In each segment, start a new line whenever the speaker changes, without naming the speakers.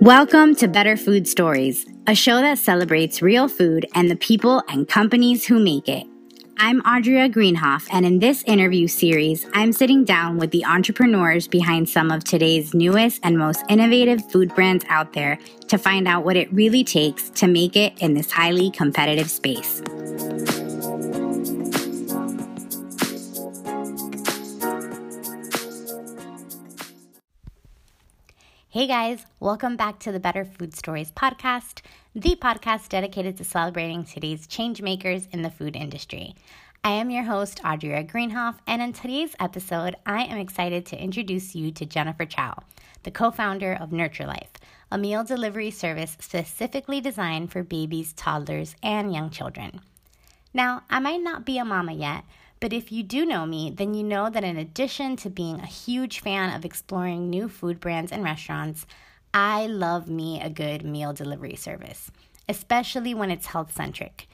Welcome to Better Food Stories, a show that celebrates real food and the people and companies who make it. I'm Audria Greenhoff, and in this interview series, I'm sitting down with the entrepreneurs behind some of today's newest and most innovative food brands out there to find out what it really takes to make it in this highly competitive space. Hey guys, welcome back to the Better Food Stories podcast, the podcast dedicated to celebrating today's change makers in the food industry. I am your host, Audria Greenhoff, and in today's episode, I am excited to introduce you to Jennifer Chow, the co founder of Nurture Life, a meal delivery service specifically designed for babies, toddlers, and young children. Now, I might not be a mama yet, but if you do know me, then you know that in addition to being a huge fan of exploring new food brands and restaurants, I love me a good meal delivery service, especially when it's health centric.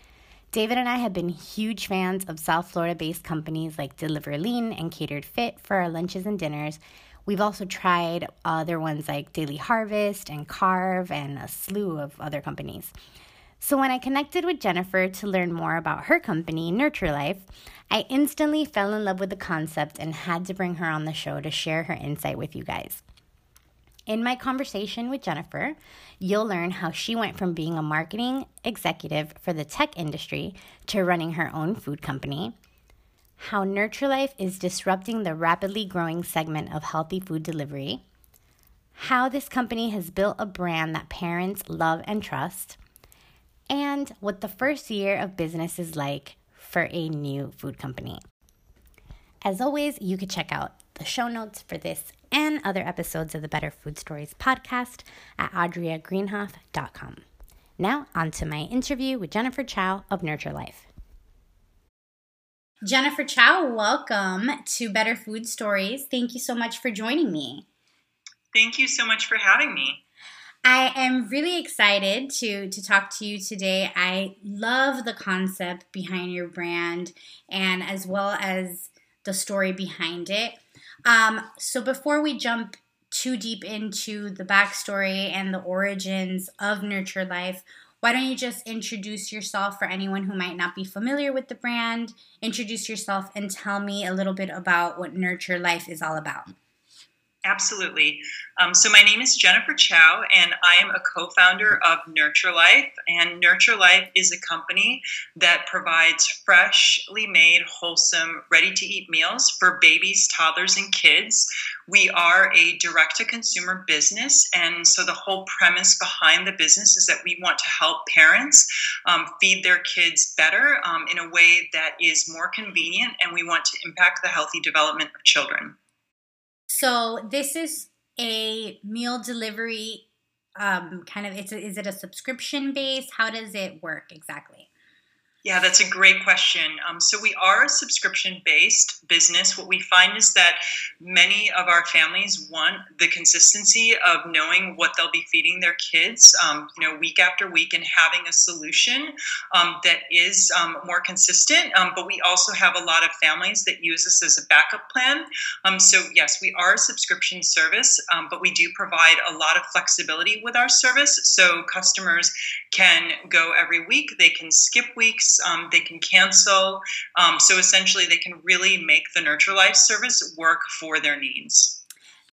David and I have been huge fans of South Florida based companies like Deliver Lean and Catered Fit for our lunches and dinners. We've also tried other ones like Daily Harvest and Carve and a slew of other companies. So, when I connected with Jennifer to learn more about her company, Nurture Life, I instantly fell in love with the concept and had to bring her on the show to share her insight with you guys. In my conversation with Jennifer, you'll learn how she went from being a marketing executive for the tech industry to running her own food company, how Nurture Life is disrupting the rapidly growing segment of healthy food delivery, how this company has built a brand that parents love and trust and what the first year of business is like for a new food company. As always, you could check out the show notes for this and other episodes of the Better Food Stories podcast at audriagreenhoff.com. Now, on to my interview with Jennifer Chow of Nurture Life. Jennifer Chow, welcome to Better Food Stories. Thank you so much for joining me.
Thank you so much for having me.
I am really excited to to talk to you today. I love the concept behind your brand and as well as the story behind it. Um, so before we jump too deep into the backstory and the origins of Nurture Life, why don't you just introduce yourself for anyone who might not be familiar with the brand? Introduce yourself and tell me a little bit about what Nurture Life is all about.
Absolutely. Um, so, my name is Jennifer Chow, and I am a co founder of Nurture Life. And Nurture Life is a company that provides freshly made, wholesome, ready to eat meals for babies, toddlers, and kids. We are a direct to consumer business. And so, the whole premise behind the business is that we want to help parents um, feed their kids better um, in a way that is more convenient, and we want to impact the healthy development of children.
So this is a meal delivery um, kind of. It's a, is it a subscription base? How does it work exactly?
Yeah, that's a great question. Um, so we are a subscription-based business. What we find is that many of our families want the consistency of knowing what they'll be feeding their kids, um, you know, week after week, and having a solution um, that is um, more consistent. Um, but we also have a lot of families that use this as a backup plan. Um, so yes, we are a subscription service, but we do provide a lot of flexibility with our service. So customers can go every week. They can skip weeks um, they can cancel. Um, so essentially, they can really make the Nurture Life service work for their needs.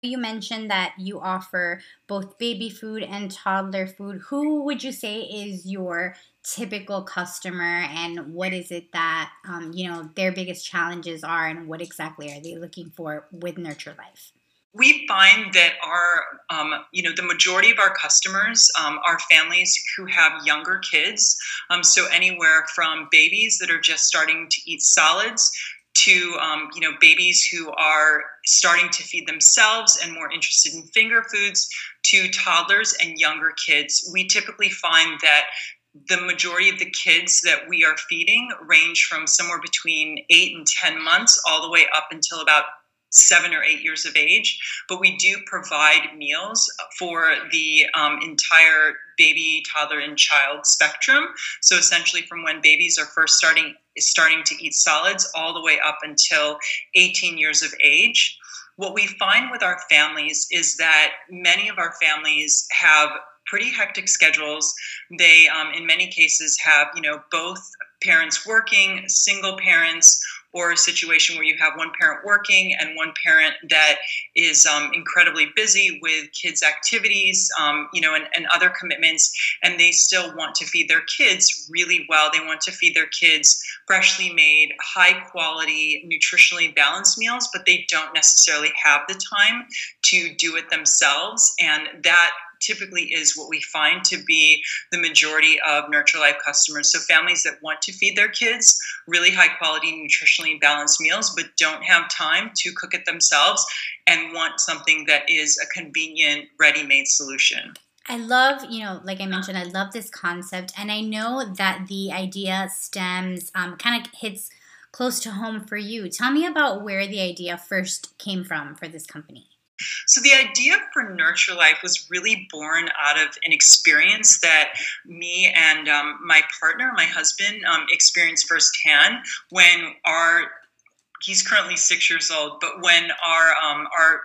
You mentioned that you offer both baby food and toddler food. Who would you say is your typical customer, and what is it that um, you know their biggest challenges are, and what exactly are they looking for with Nurture Life?
We find that our um, you know the majority of our customers um, are families who have younger kids. Um, so anywhere from babies that are just starting to eat solids to um, you know babies who are starting to feed themselves and more interested in finger foods to toddlers and younger kids. We typically find that the majority of the kids that we are feeding range from somewhere between eight and 10 months all the way up until about seven or eight years of age, but we do provide meals for the um, entire baby, toddler, and child spectrum. So essentially, from when babies are first starting starting to eat solids, all the way up until 18 years of age. what we find with our families is that many of our families have pretty hectic schedules. They, um, in many cases, have you know both parents working, single parents, or a situation where you have one parent working and one parent that is um, incredibly busy with kids' activities, um, you know, and, and other commitments, and they still want to feed their kids really well. They want to feed their kids freshly made, high quality, nutritionally balanced meals, but they don't necessarily have the time to do it themselves. And that typically is what we find to be the majority of Nurture Life customers. So, families that want to feed their kids really high quality, nutritionally balanced meals, but don't have time to cook it themselves and want something that is a convenient, ready made solution.
I love, you know, like I mentioned, I love this concept. And I know that the idea stems, um, kind of hits close to home for you. Tell me about where the idea first came from for this company.
So, the idea for Nurture Life was really born out of an experience that me and um, my partner, my husband, um, experienced firsthand when our he's currently six years old, but when our um, our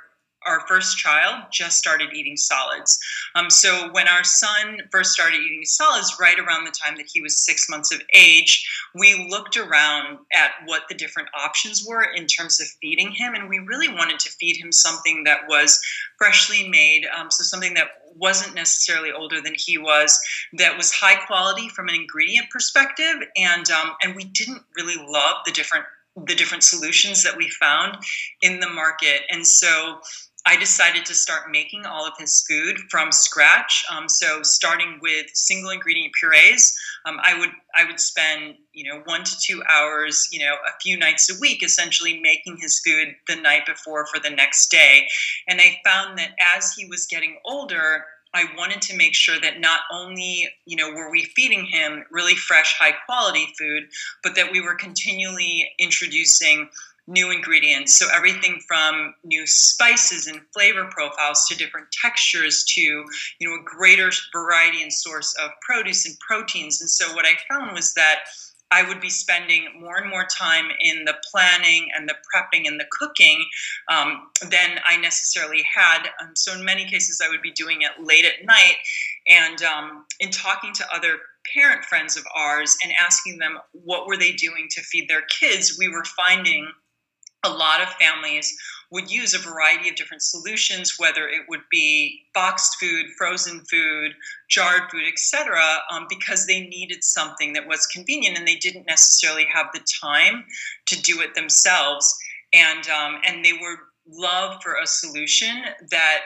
our first child just started eating solids. Um, so when our son first started eating solids, right around the time that he was six months of age, we looked around at what the different options were in terms of feeding him, and we really wanted to feed him something that was freshly made, um, so something that wasn't necessarily older than he was, that was high quality from an ingredient perspective, and um, and we didn't really love the different the different solutions that we found in the market, and so I decided to start making all of his food from scratch. Um, so starting with single ingredient purees, um, I would I would spend you know one to two hours, you know, a few nights a week, essentially making his food the night before for the next day. And I found that as he was getting older, I wanted to make sure that not only, you know, were we feeding him really fresh, high quality food, but that we were continually introducing new ingredients. So everything from new spices and flavor profiles to different textures to you know a greater variety and source of produce and proteins. And so what I found was that I would be spending more and more time in the planning and the prepping and the cooking um, than I necessarily had. Um, so, in many cases, I would be doing it late at night. And um, in talking to other parent friends of ours and asking them what were they doing to feed their kids, we were finding a lot of families would use a variety of different solutions, whether it would be boxed food, frozen food, jarred food, etc., um, because they needed something that was convenient and they didn't necessarily have the time to do it themselves. And um, and they would love for a solution that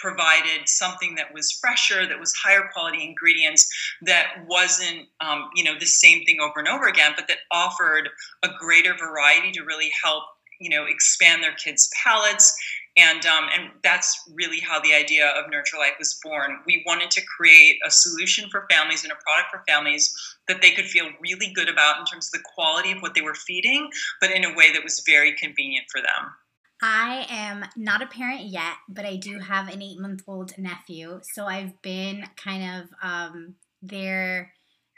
provided something that was fresher, that was higher quality ingredients, that wasn't, um, you know, the same thing over and over again, but that offered a greater variety to really help you know expand their kids' palates. And, um, and that's really how the idea of Nurture Life was born. We wanted to create a solution for families and a product for families that they could feel really good about in terms of the quality of what they were feeding, but in a way that was very convenient for them.
I am not a parent yet, but I do have an eight month old nephew. So I've been kind of um, there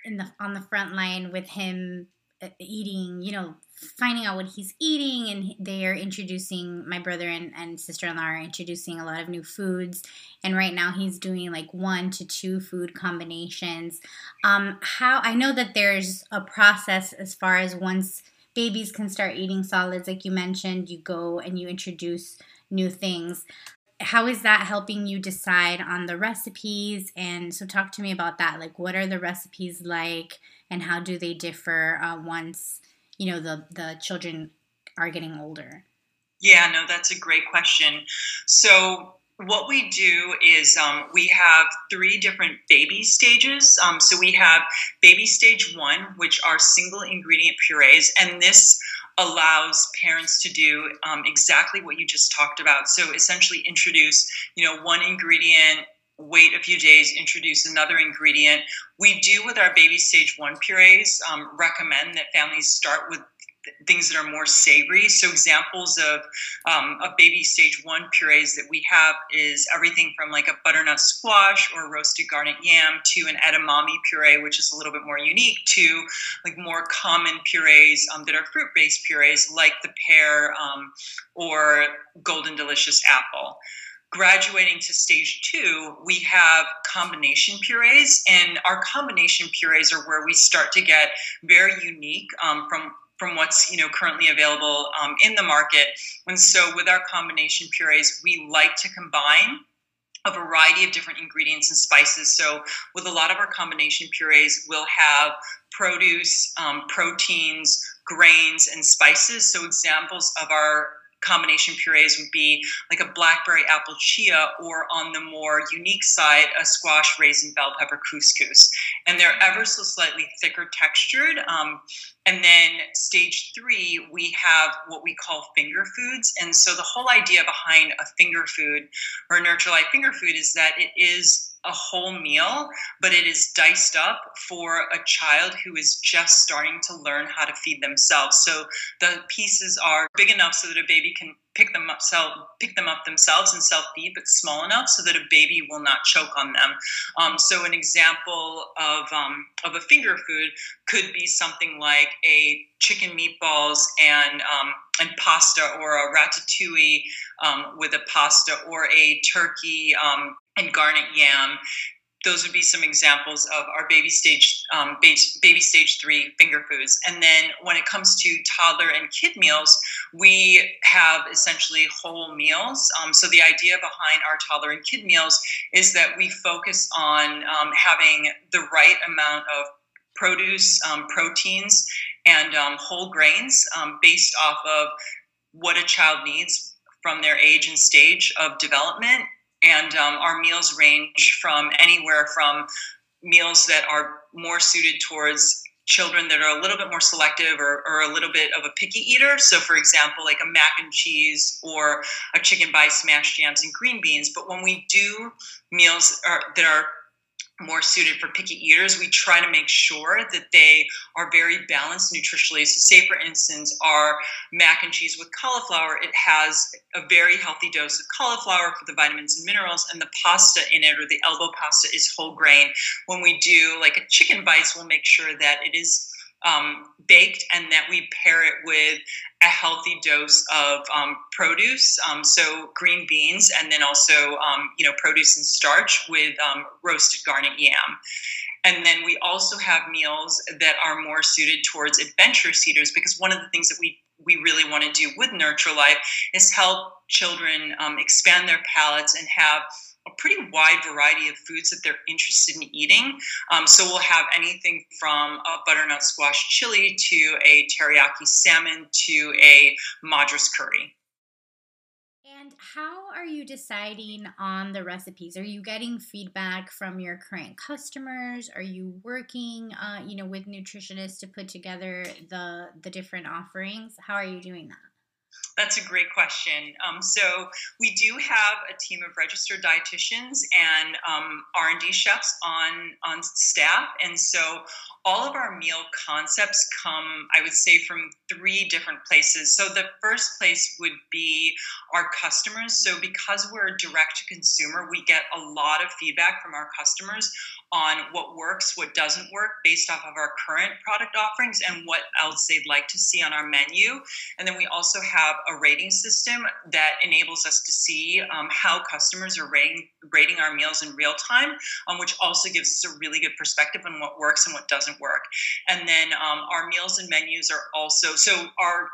in the on the front line with him uh, eating, you know, finding out what he's eating and they're introducing my brother and, and sister-in-law are introducing a lot of new foods. And right now he's doing like one to two food combinations. Um, how i know that there's a process as far as once babies can start eating solids like you mentioned you go and you introduce new things. How is that helping you decide on the recipes? And so talk to me about that. Like what are the recipes like and how do they differ uh, once you know the the children are getting older?
Yeah, no, that's a great question. So what we do is um, we have three different baby stages. Um, so we have baby stage one, which are single ingredient purees, and this allows parents to do um, exactly what you just talked about. So essentially, introduce you know one ingredient wait a few days, introduce another ingredient. We do with our baby stage one purees um, recommend that families start with things that are more savory. So examples of um, baby stage one purees that we have is everything from like a butternut squash or roasted garnet yam to an edamame puree, which is a little bit more unique, to like more common purees um, that are fruit based purees like the pear um, or golden delicious apple graduating to stage two, we have combination purees, and our combination purees are where we start to get very unique um, from from what's you know currently available um, in the market. And so with our combination purees, we like to combine a variety of different ingredients and spices. So with a lot of our combination purees, we'll have produce, um, proteins, grains, and spices. So examples of our combination purees would be like a blackberry apple chia, or on the more unique side, a squash raisin bell pepper couscous. And they're ever so slightly thicker textured. Um, and then stage three, we have what we call finger foods. And so the whole idea behind a finger food or a Nurture Life finger food is that it is a whole meal, but it is diced up for a child who is just starting to learn how to feed themselves. So the pieces are big enough so that a baby can pick them up self, pick them up themselves and self feed, but small enough so that a baby will not choke on them. Um, so an example of um, of a finger food could be something like a chicken meatballs and um, and pasta, or a ratatouille um, with a pasta, or a turkey um, and garnet yam. Those would be some examples of our baby stage um, baby stage three finger foods. And then when it comes to toddler and kid meals we have essentially whole meals. Um, so the idea behind our toddler and kid meals is that we focus on um, having the right amount of produce um, proteins and um, whole grains um, based off of what a child needs from their age and stage of development and um, our meals range from anywhere from meals that are more suited towards children that are a little bit more selective or, or, a little bit of a picky eater. So, for example, like a mac and cheese or a chicken by smashed yams and green beans. But when we do meals are, that are more suited for picky eaters, we try to make sure that they are very balanced nutritionally. So, say for instance, our mac and cheese with cauliflower, it has a very healthy dose of cauliflower for the vitamins and minerals, and the pasta in it or the elbow pasta is whole grain. When we do like a chicken bites, we'll make sure that it is um, baked and that we pair it with a healthy dose of um, produce, um, so green beans, and then also um, you know produce and starch with um, roasted garnet yam. And then we also have meals that are more suited towards adventurous eaters because one of the things that we we really want to do with Nurture Life is help children um, expand their palates and have a pretty wide variety of foods that they're interested in eating. Um, so we'll have anything from a butternut squash chili to a teriyaki salmon to a madras curry.
And how are you deciding on the recipes? Are you getting feedback from your current customers? Are you working, uh, you know, with nutritionists to put together the the different offerings? How are you doing that?
That's a great question. Um, so we do have a team of registered dietitians and um, R&D chefs on on staff, and so all of our meal concepts come, I would say, from three different places. So the first place would be our customers. So because we're direct to consumer, we get a lot of feedback from our customers on what works, what doesn't work based off of our current product offerings and what else they'd like to see on our menu. And then we also have a rating system that enables us to see um, how customers are rating, rating our meals in real time, um, which also gives us a really good perspective on what works and what doesn't work. And then um, our meals and menus are also so our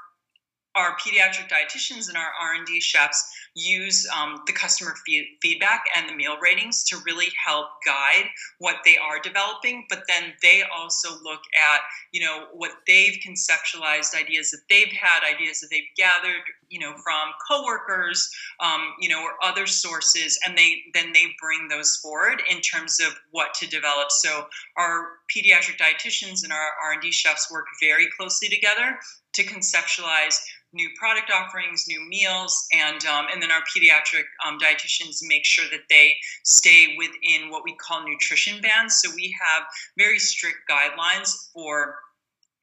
our pediatric dietitians and our r&d chefs use um, the customer feedback and the meal ratings to really help guide what they are developing but then they also look at you know what they've conceptualized ideas that they've had ideas that they've gathered you know from coworkers um, you know or other sources and they then they bring those forward in terms of what to develop. So our pediatric dietitians and our r&d chefs work very closely together to conceptualize new product offerings, new meals, and um, and then our pediatric um, dietitians make sure that they stay within what we call nutrition bands. So we have very strict guidelines for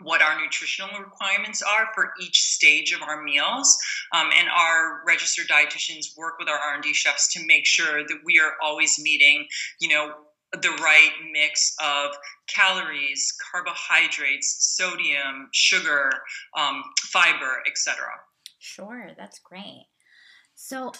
what our nutritional requirements are for each stage of our meals um, and our registered dietitians work with our r&d chefs to make sure that we are always meeting you know the right mix of calories carbohydrates sodium sugar um, fiber etc
sure that's great so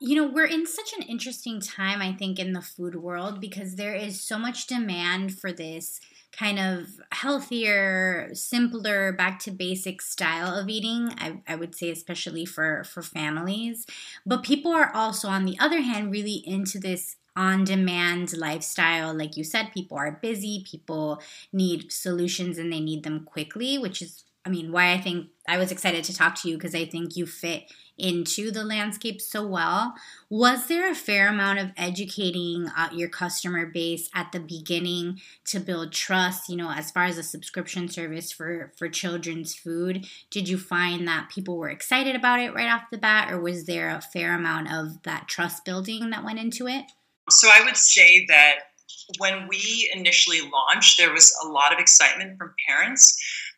you know, we're in such an interesting time, I think, in the food world because there is so much demand for this kind of healthier, simpler, back to basic style of eating. I, I would say, especially for for families. But people are also, on the other hand, really into this on demand lifestyle. Like you said, people are busy, people need solutions and they need them quickly, which is, I mean, why I think I was excited to talk to you because I think you fit into the landscape so well. Was there a fair amount of educating uh, your customer base at the beginning to build trust? You know, as far as a subscription service for for children's food, did you find that people were excited about it right off the bat, or was there a fair amount of that trust building that went into it?
So I would say that when we initially launched, there was a lot of excitement from parents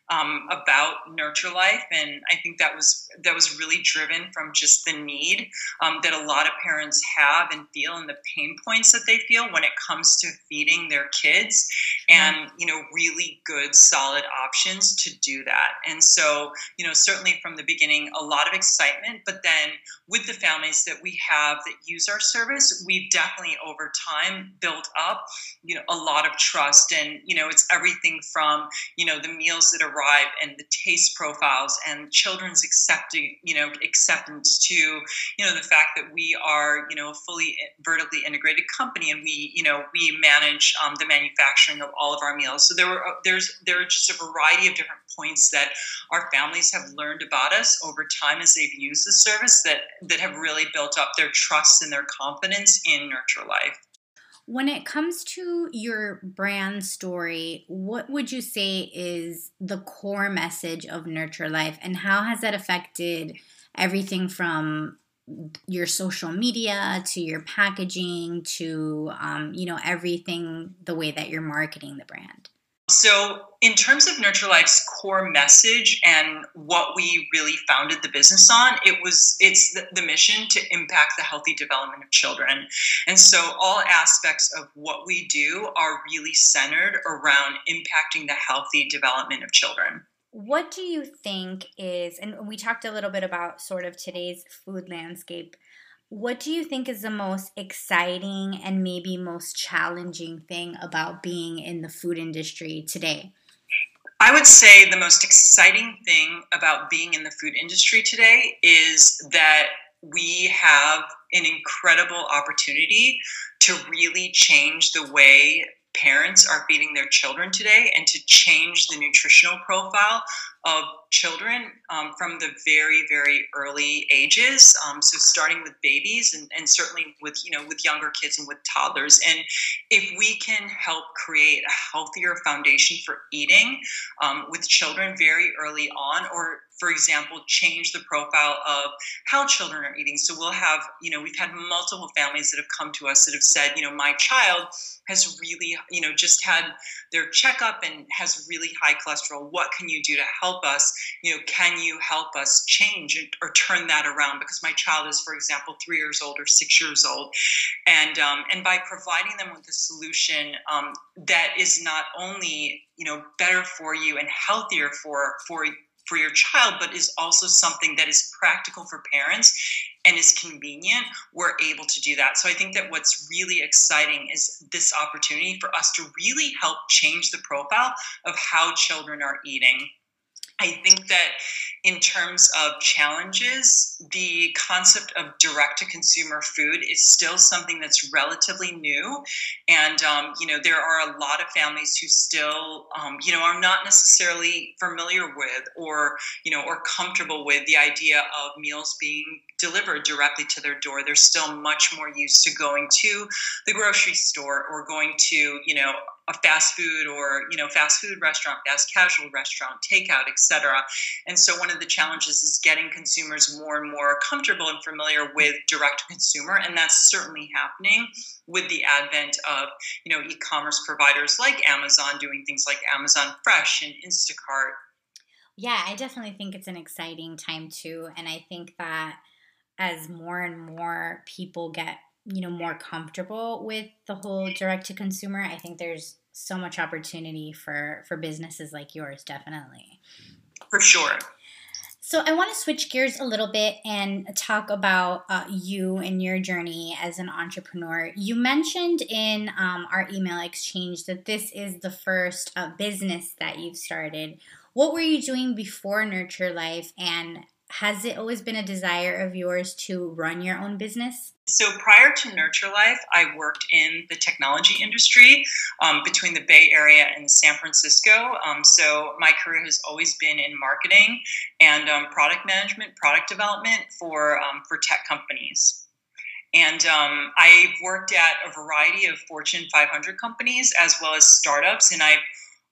um, about Nurture Life, and I think that was that was really driven from just the need um, that a lot of parents have and feel, and the pain points that they feel when it comes to feeding their kids, and you know, really good, solid options to do that. And so, you know, certainly from the beginning, a lot of excitement, but then with the families that we have that use our service, we've definitely over time built up, you know, a lot of trust, and you know, it's everything from you know the meals that are arrive and the taste profiles and children's accepting you know acceptance to you know the fact that we are you know a fully vertically integrated company and we you know we manage um, the manufacturing of all of our meals. So there were uh, there's there are just a variety of different points that our families have learned about us over time as they've used the service that that have really built up their trust and their confidence in nurture life
when it comes to your brand story, what would you say is the core message of Nurture Life and how has that affected everything from your social media to your packaging to um, you know everything the way that you're marketing the brand
so, in terms of Nurture Life's core message and what we really founded the business on, it was it's the, the, mission to impact the healthy development of children. And so, all aspects of what we do are really centered around impacting the healthy development of children.
What do you think is, and we talked a little bit about sort of today's food landscape what do you think is the most exciting and maybe most challenging thing about being in the food industry today?
I would say the most exciting thing about being in the food industry today is that we have an incredible opportunity to really change the way parents are feeding their children today and to change the nutritional profile of children um, from the very very early ages um, so starting with babies and, and, certainly with you know with younger kids and with toddlers. And if we can help create a healthier foundation for eating um, with children very early on or for example, change the profile of how children are eating. So we'll have, you know, we've had multiple families that have come to us that have said, you know, my child has really, you know, just had their checkup and has really high cholesterol. What can you do to help us? You know, can you help us change or turn that around? Because my child is, for example, three years old or six years old, and um, and by providing them with a solution um, that is not only you know better for you and healthier for for for your child, but is also something that is practical for parents and is convenient, we're able to do that. So I think that what's really exciting is this opportunity for us to really help change the profile of how children are eating. I think that in terms of challenges, the concept of direct to consumer food is still something that's relatively new. And, um, you know, there are a lot of families who still, um, you know, are not necessarily familiar with or, you know, or comfortable with the idea of meals being delivered directly to their door. They're still much more used to going to the grocery store or going to, you know, a fast food or you know fast food restaurant fast casual restaurant takeout etc and so one of the challenges is getting consumers more and more comfortable and familiar with direct consumer and that's certainly happening with the advent of you know e-commerce providers like amazon doing things like amazon fresh and instacart.
Yeah i definitely think it's an exciting time too and i think that as more and more people get you know more comfortable with the whole direct to consumer i think there's so much opportunity for for businesses like yours definitely.
For sure.
So i want to switch gears a little bit and talk about uh, you and your journey as an entrepreneur. You mentioned in um, our email exchange that this is the first uh, business that you've started. What were you doing before nurture life and has it always been a desire of yours to run your own business?
So prior to Nurture Life, I worked in the technology industry um, between the Bay Area and San Francisco. Um, so my career has always been in marketing and um, product management, product development for um, for tech companies. And um, I've worked at a variety of Fortune 500 companies as well as startups, and I've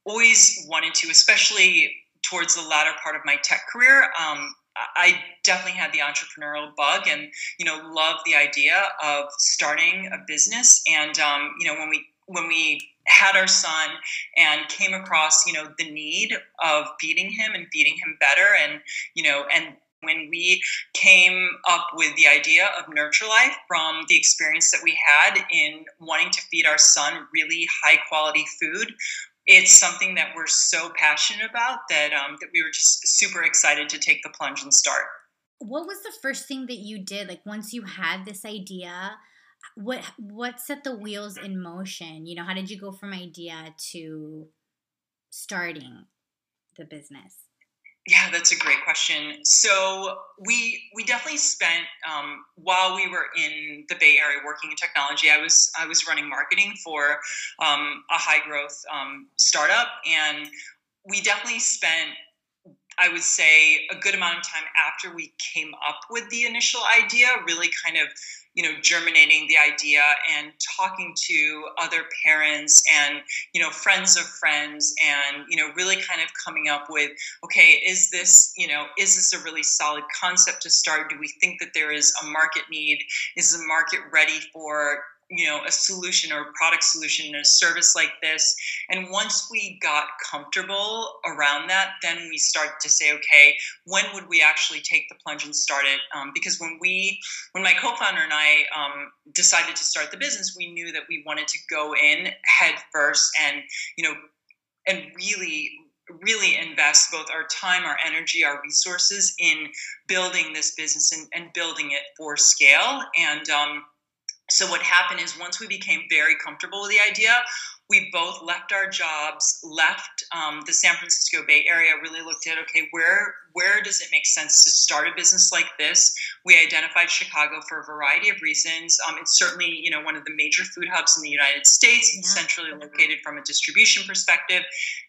always wanted to, especially towards the latter part of my tech career, um, I definitely had the entrepreneurial bug and, you know, love the idea of starting a business. And, um, you know, when we, when we had our son and came across, you know, the need of feeding him and feeding him better and, you know, and when we came up with the idea of Nurture Life from the experience that we had in wanting to feed our son really high quality food, it's something that we're so passionate about that um, that we were just super excited to take the plunge and start.
What was the first thing that you did? Like once you had this idea, what what set the wheels in motion? You know, how did you go from idea to starting the business?
Yeah, that's a great question. So we we definitely spent um, while we were in the Bay Area working in technology. I was I was running marketing for um, a high growth um, startup, and we definitely spent I would say a good amount of time after we came up with the initial idea, really kind of you know germinating the idea and talking to other parents and you know friends of friends and you know really kind of coming up with okay is this you know is this a really solid concept to start? Do we think that there is a market need? Is the market ready for you know a solution or a product solution and a service like this and once we got comfortable around that then we started to say okay when would we actually take the plunge and start it um, because when we when my co-founder and i um, decided to start the business we knew that we wanted to go in head first and you know and really really invest both our time, our energy, our resources in building this business and, and building it for scale. And um, so what happened is once we became very comfortable with the idea we both left our jobs left um, the san francisco bay area really looked at okay where where does it make sense to start a business like this? We identified chicago for a variety of reasons. Um, it's certainly you know one of the major food hubs in the united states. Yeah. centrally located from a distribution perspective.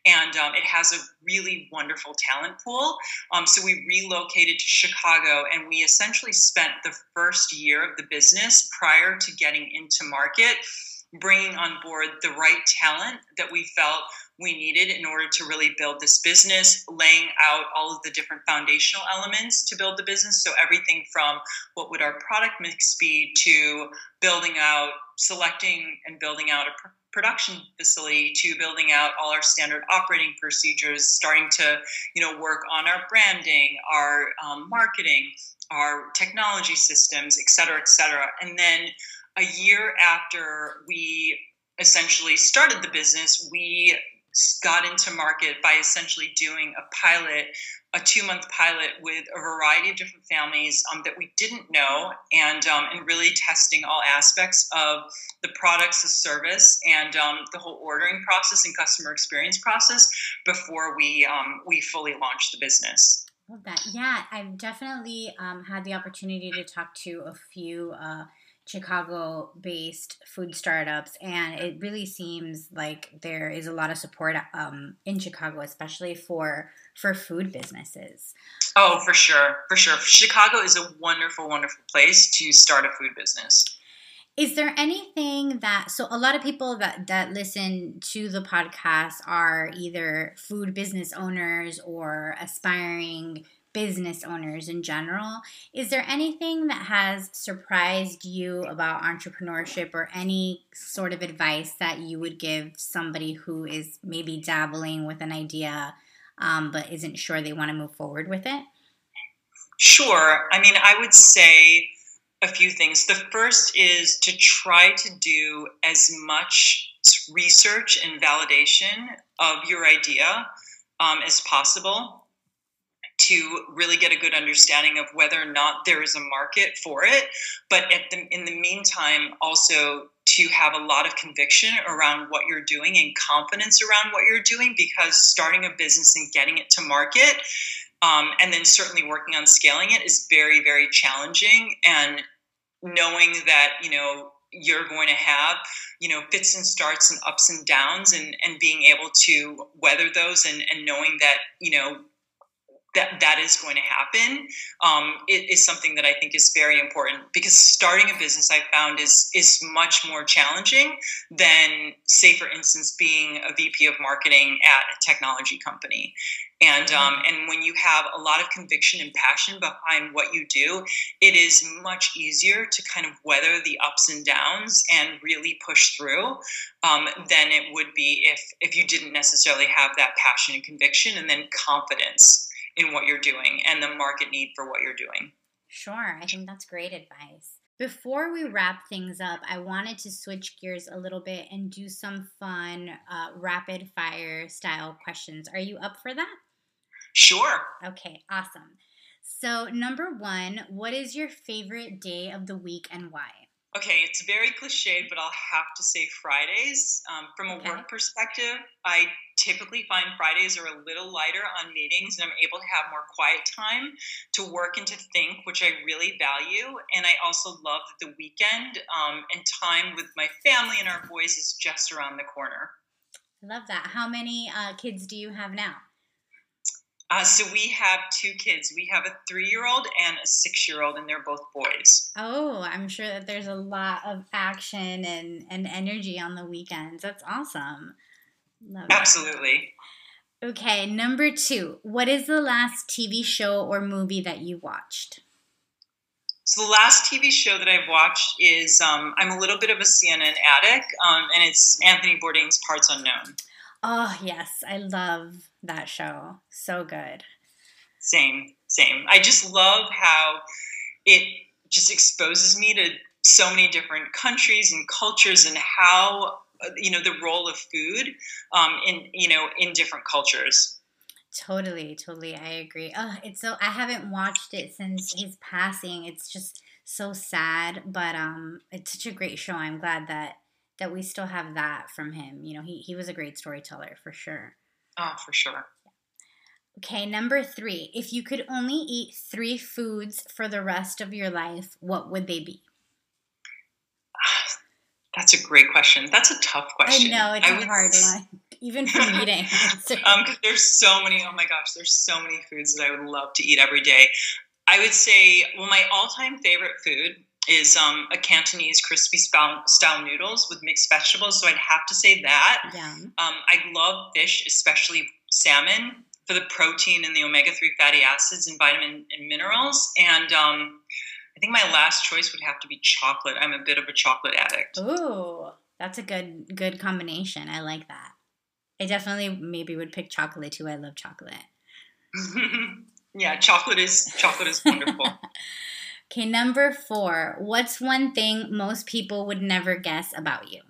And um, it has a really wonderful talent pool. Um, so we relocated to chicago and we essentially spent the first year of the business prior to getting into market bringing on board the right talent that we felt we needed in order to really build this business, laying out all of the different foundational elements to build the business. So, everything from what would our product mix be to building out, selecting and building out a pr- production facility to building out all our standard operating procedures, starting to you know work on our branding, our um, marketing, our technology systems, et cetera, et cetera. And then a year after we essentially started the business, we got into market by essentially doing a pilot, a two month pilot with a variety of different families um, that we didn't know, and um, and really testing all aspects of the products, the service, and um, the whole ordering process and customer experience process before we um, we fully launched the business.
Love that. Yeah, I've definitely um, had the opportunity to talk to a few. Uh, Chicago based food startups, and it really seems like there is a lot of support um, in Chicago, especially for for food businesses.
Oh, for sure, for sure. Chicago is a wonderful, wonderful place to start a food business.
Is there anything that so a lot of people that that listen to the podcast are either food business owners or aspiring business owners in general. Is there anything that has surprised you about entrepreneurship or any sort of advice that you would give somebody who is maybe dabbling with an idea um, but isn't sure they want to move forward with it?
Sure. I mean, I would say a few things. The first is to try to do as much research and validation of your idea um, as possible to really get a good understanding of whether or not there is a market for it. But the, in the meantime, also to have a lot of conviction around what you're doing and confidence around what you're doing because starting a business and getting it to market um, and then certainly working on scaling it is very very challenging and knowing that you know you're going to have you know fits and starts and ups and downs and and being able to weather those and and knowing that you know that that is going to happen um, it is something that I think is very important because starting a business I found is is much more challenging than say for instance being a VP of marketing at a technology company and um, mm-hmm. and when you have a lot of conviction and passion behind what you do it is much easier to kind of weather the ups and downs and really push through um, than it would be if if you didn't necessarily have that passion and conviction and then confidence in what you're doing and the market need for what you're doing.
Sure, I think that's great advice. Before we wrap things up, I wanted to switch gears a little bit and do some fun uh, rapid fire style questions. Are you up for that?
Sure.
Okay, awesome. So, number one, what is your favorite day of the week and why?
Okay, it's very cliched, but I'll have to say Fridays. Um, from a okay. work perspective, I typically find Fridays are a little lighter on meetings and I'm able to have more quiet time to work and to think, which I really value. And I also love that the weekend um, and time with my family and our boys is just around the corner.
I love that. How many uh, kids do you have now?
Uh, so we have two kids. We have a three-year-old and a six-year-old, and they're both boys.
Oh, I'm sure that there's a lot of action and, and energy on the weekends. That's awesome.
Love Absolutely.
It. Okay, number two. What is the last TV show or movie that you watched?
So the last TV show that I've watched is um, I'm a little bit of a CNN addict, um, and it's Anthony Bourdain's Parts Unknown.
Oh yes, I love that show. So good.
Same, same. I just love how it just exposes me to so many different countries and cultures and how you know the role of food um, in you know in different cultures.
Totally, totally, I agree. Oh, it's so I haven't watched it since his passing. It's just so sad, but um, it's such a great show. I'm glad that that we still have that from him. You know, he he was a great storyteller for sure.
Oh, for sure.
Okay, number three. If you could only eat three foods for the rest of your life, what would they be?
That's a great question. That's a tough question.
I know it's I a hard one, even for eating.
um, there's so many. Oh my gosh, there's so many foods that I would love to eat every day. I would say, well, my all-time favorite food is um, a Cantonese crispy style noodles with mixed vegetables. So I'd have to say that. Yeah. Um, I love fish, especially salmon, for the protein and the omega three fatty acids and vitamin and minerals. And um, I think my last choice would have to be chocolate. I'm a bit of a chocolate addict.
Ooh, that's a good good combination. I like that. I definitely maybe would pick chocolate too. I love chocolate.
yeah, chocolate is chocolate is wonderful.
okay, number 4. What's one thing most people would never guess about you?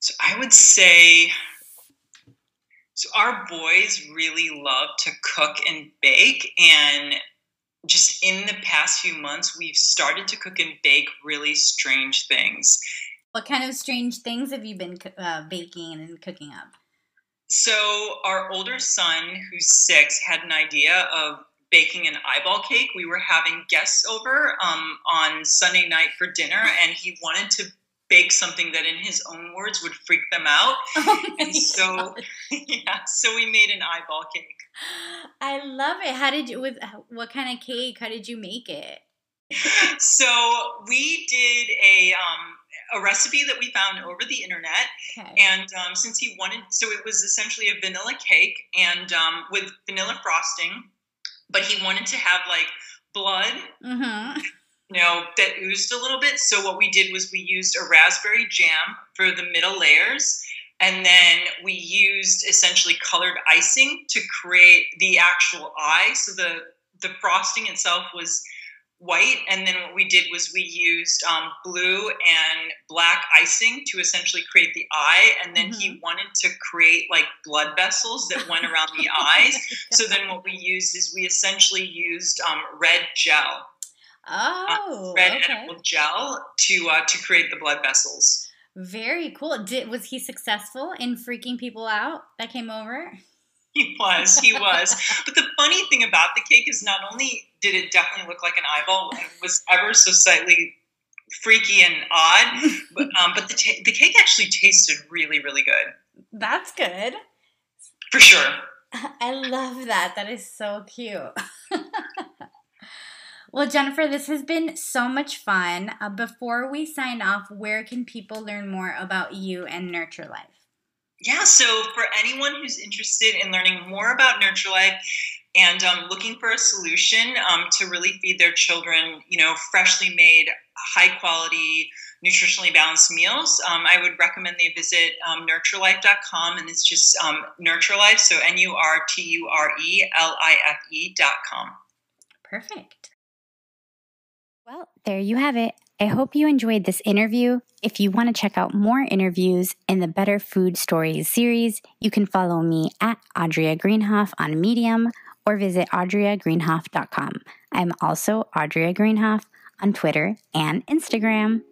So I would say so our boys really love to cook and bake and just in the past few months, we've started to cook and bake really strange things.
What kind of strange things have you been uh, baking and cooking up?
So, our older son, who's six, had an idea of baking an eyeball cake. We were having guests over um, on Sunday night for dinner, and he wanted to bake something that in his own words would freak them out. Oh and so yeah, so we made an eyeball cake.
I love it. How did you with what kind of cake? How did you make it?
so we did a um, a recipe that we found over the internet, okay. and um, since he wanted, so it was essentially a vanilla cake and um, with vanilla frosting, but he wanted to have like blood. Mm-hmm. You know, that oozed a little bit. So what we did was we used a raspberry jam for the middle layers, and then we used essentially colored icing to create the actual eye. So the the frosting itself was white, and then what we did was we used um, blue and black icing to essentially create the eye. And then mm-hmm. he wanted to create like blood vessels that went around the eyes. So then what we used is we essentially used um, red gel.
Oh,
uh, red okay. edible gel to uh, to create the blood vessels.
Very cool. Did was he successful in freaking people out that came over?
He was, he was. but the funny thing about the cake is not only did it definitely look like an eyeball, it was ever so slightly freaky and odd, but um, but the t- the cake actually tasted really really good.
That's good.
For sure.
I love that. That is so cute. well, Jennifer, this has been so much fun. Uh, before we sign off, where can people learn more about you and Nurture Life?
Yeah, so for anyone who's interested in learning more about Nurture Life and um, looking for a solution um, to really feed their children, you know, freshly made, high quality, nutritionally balanced meals, um, I would recommend they visit um, nurturelife.com and it's just um, Nurture Life, so N U R T U R E L I F E.com.
Perfect. Well, there you have it. I hope you enjoyed this interview. If you want to check out more interviews in the Better Food Stories series, you can follow me at Audrea Greenhoff on Medium or visit audreagreenhoff.com. I'm also Audrea Greenhoff on Twitter and Instagram.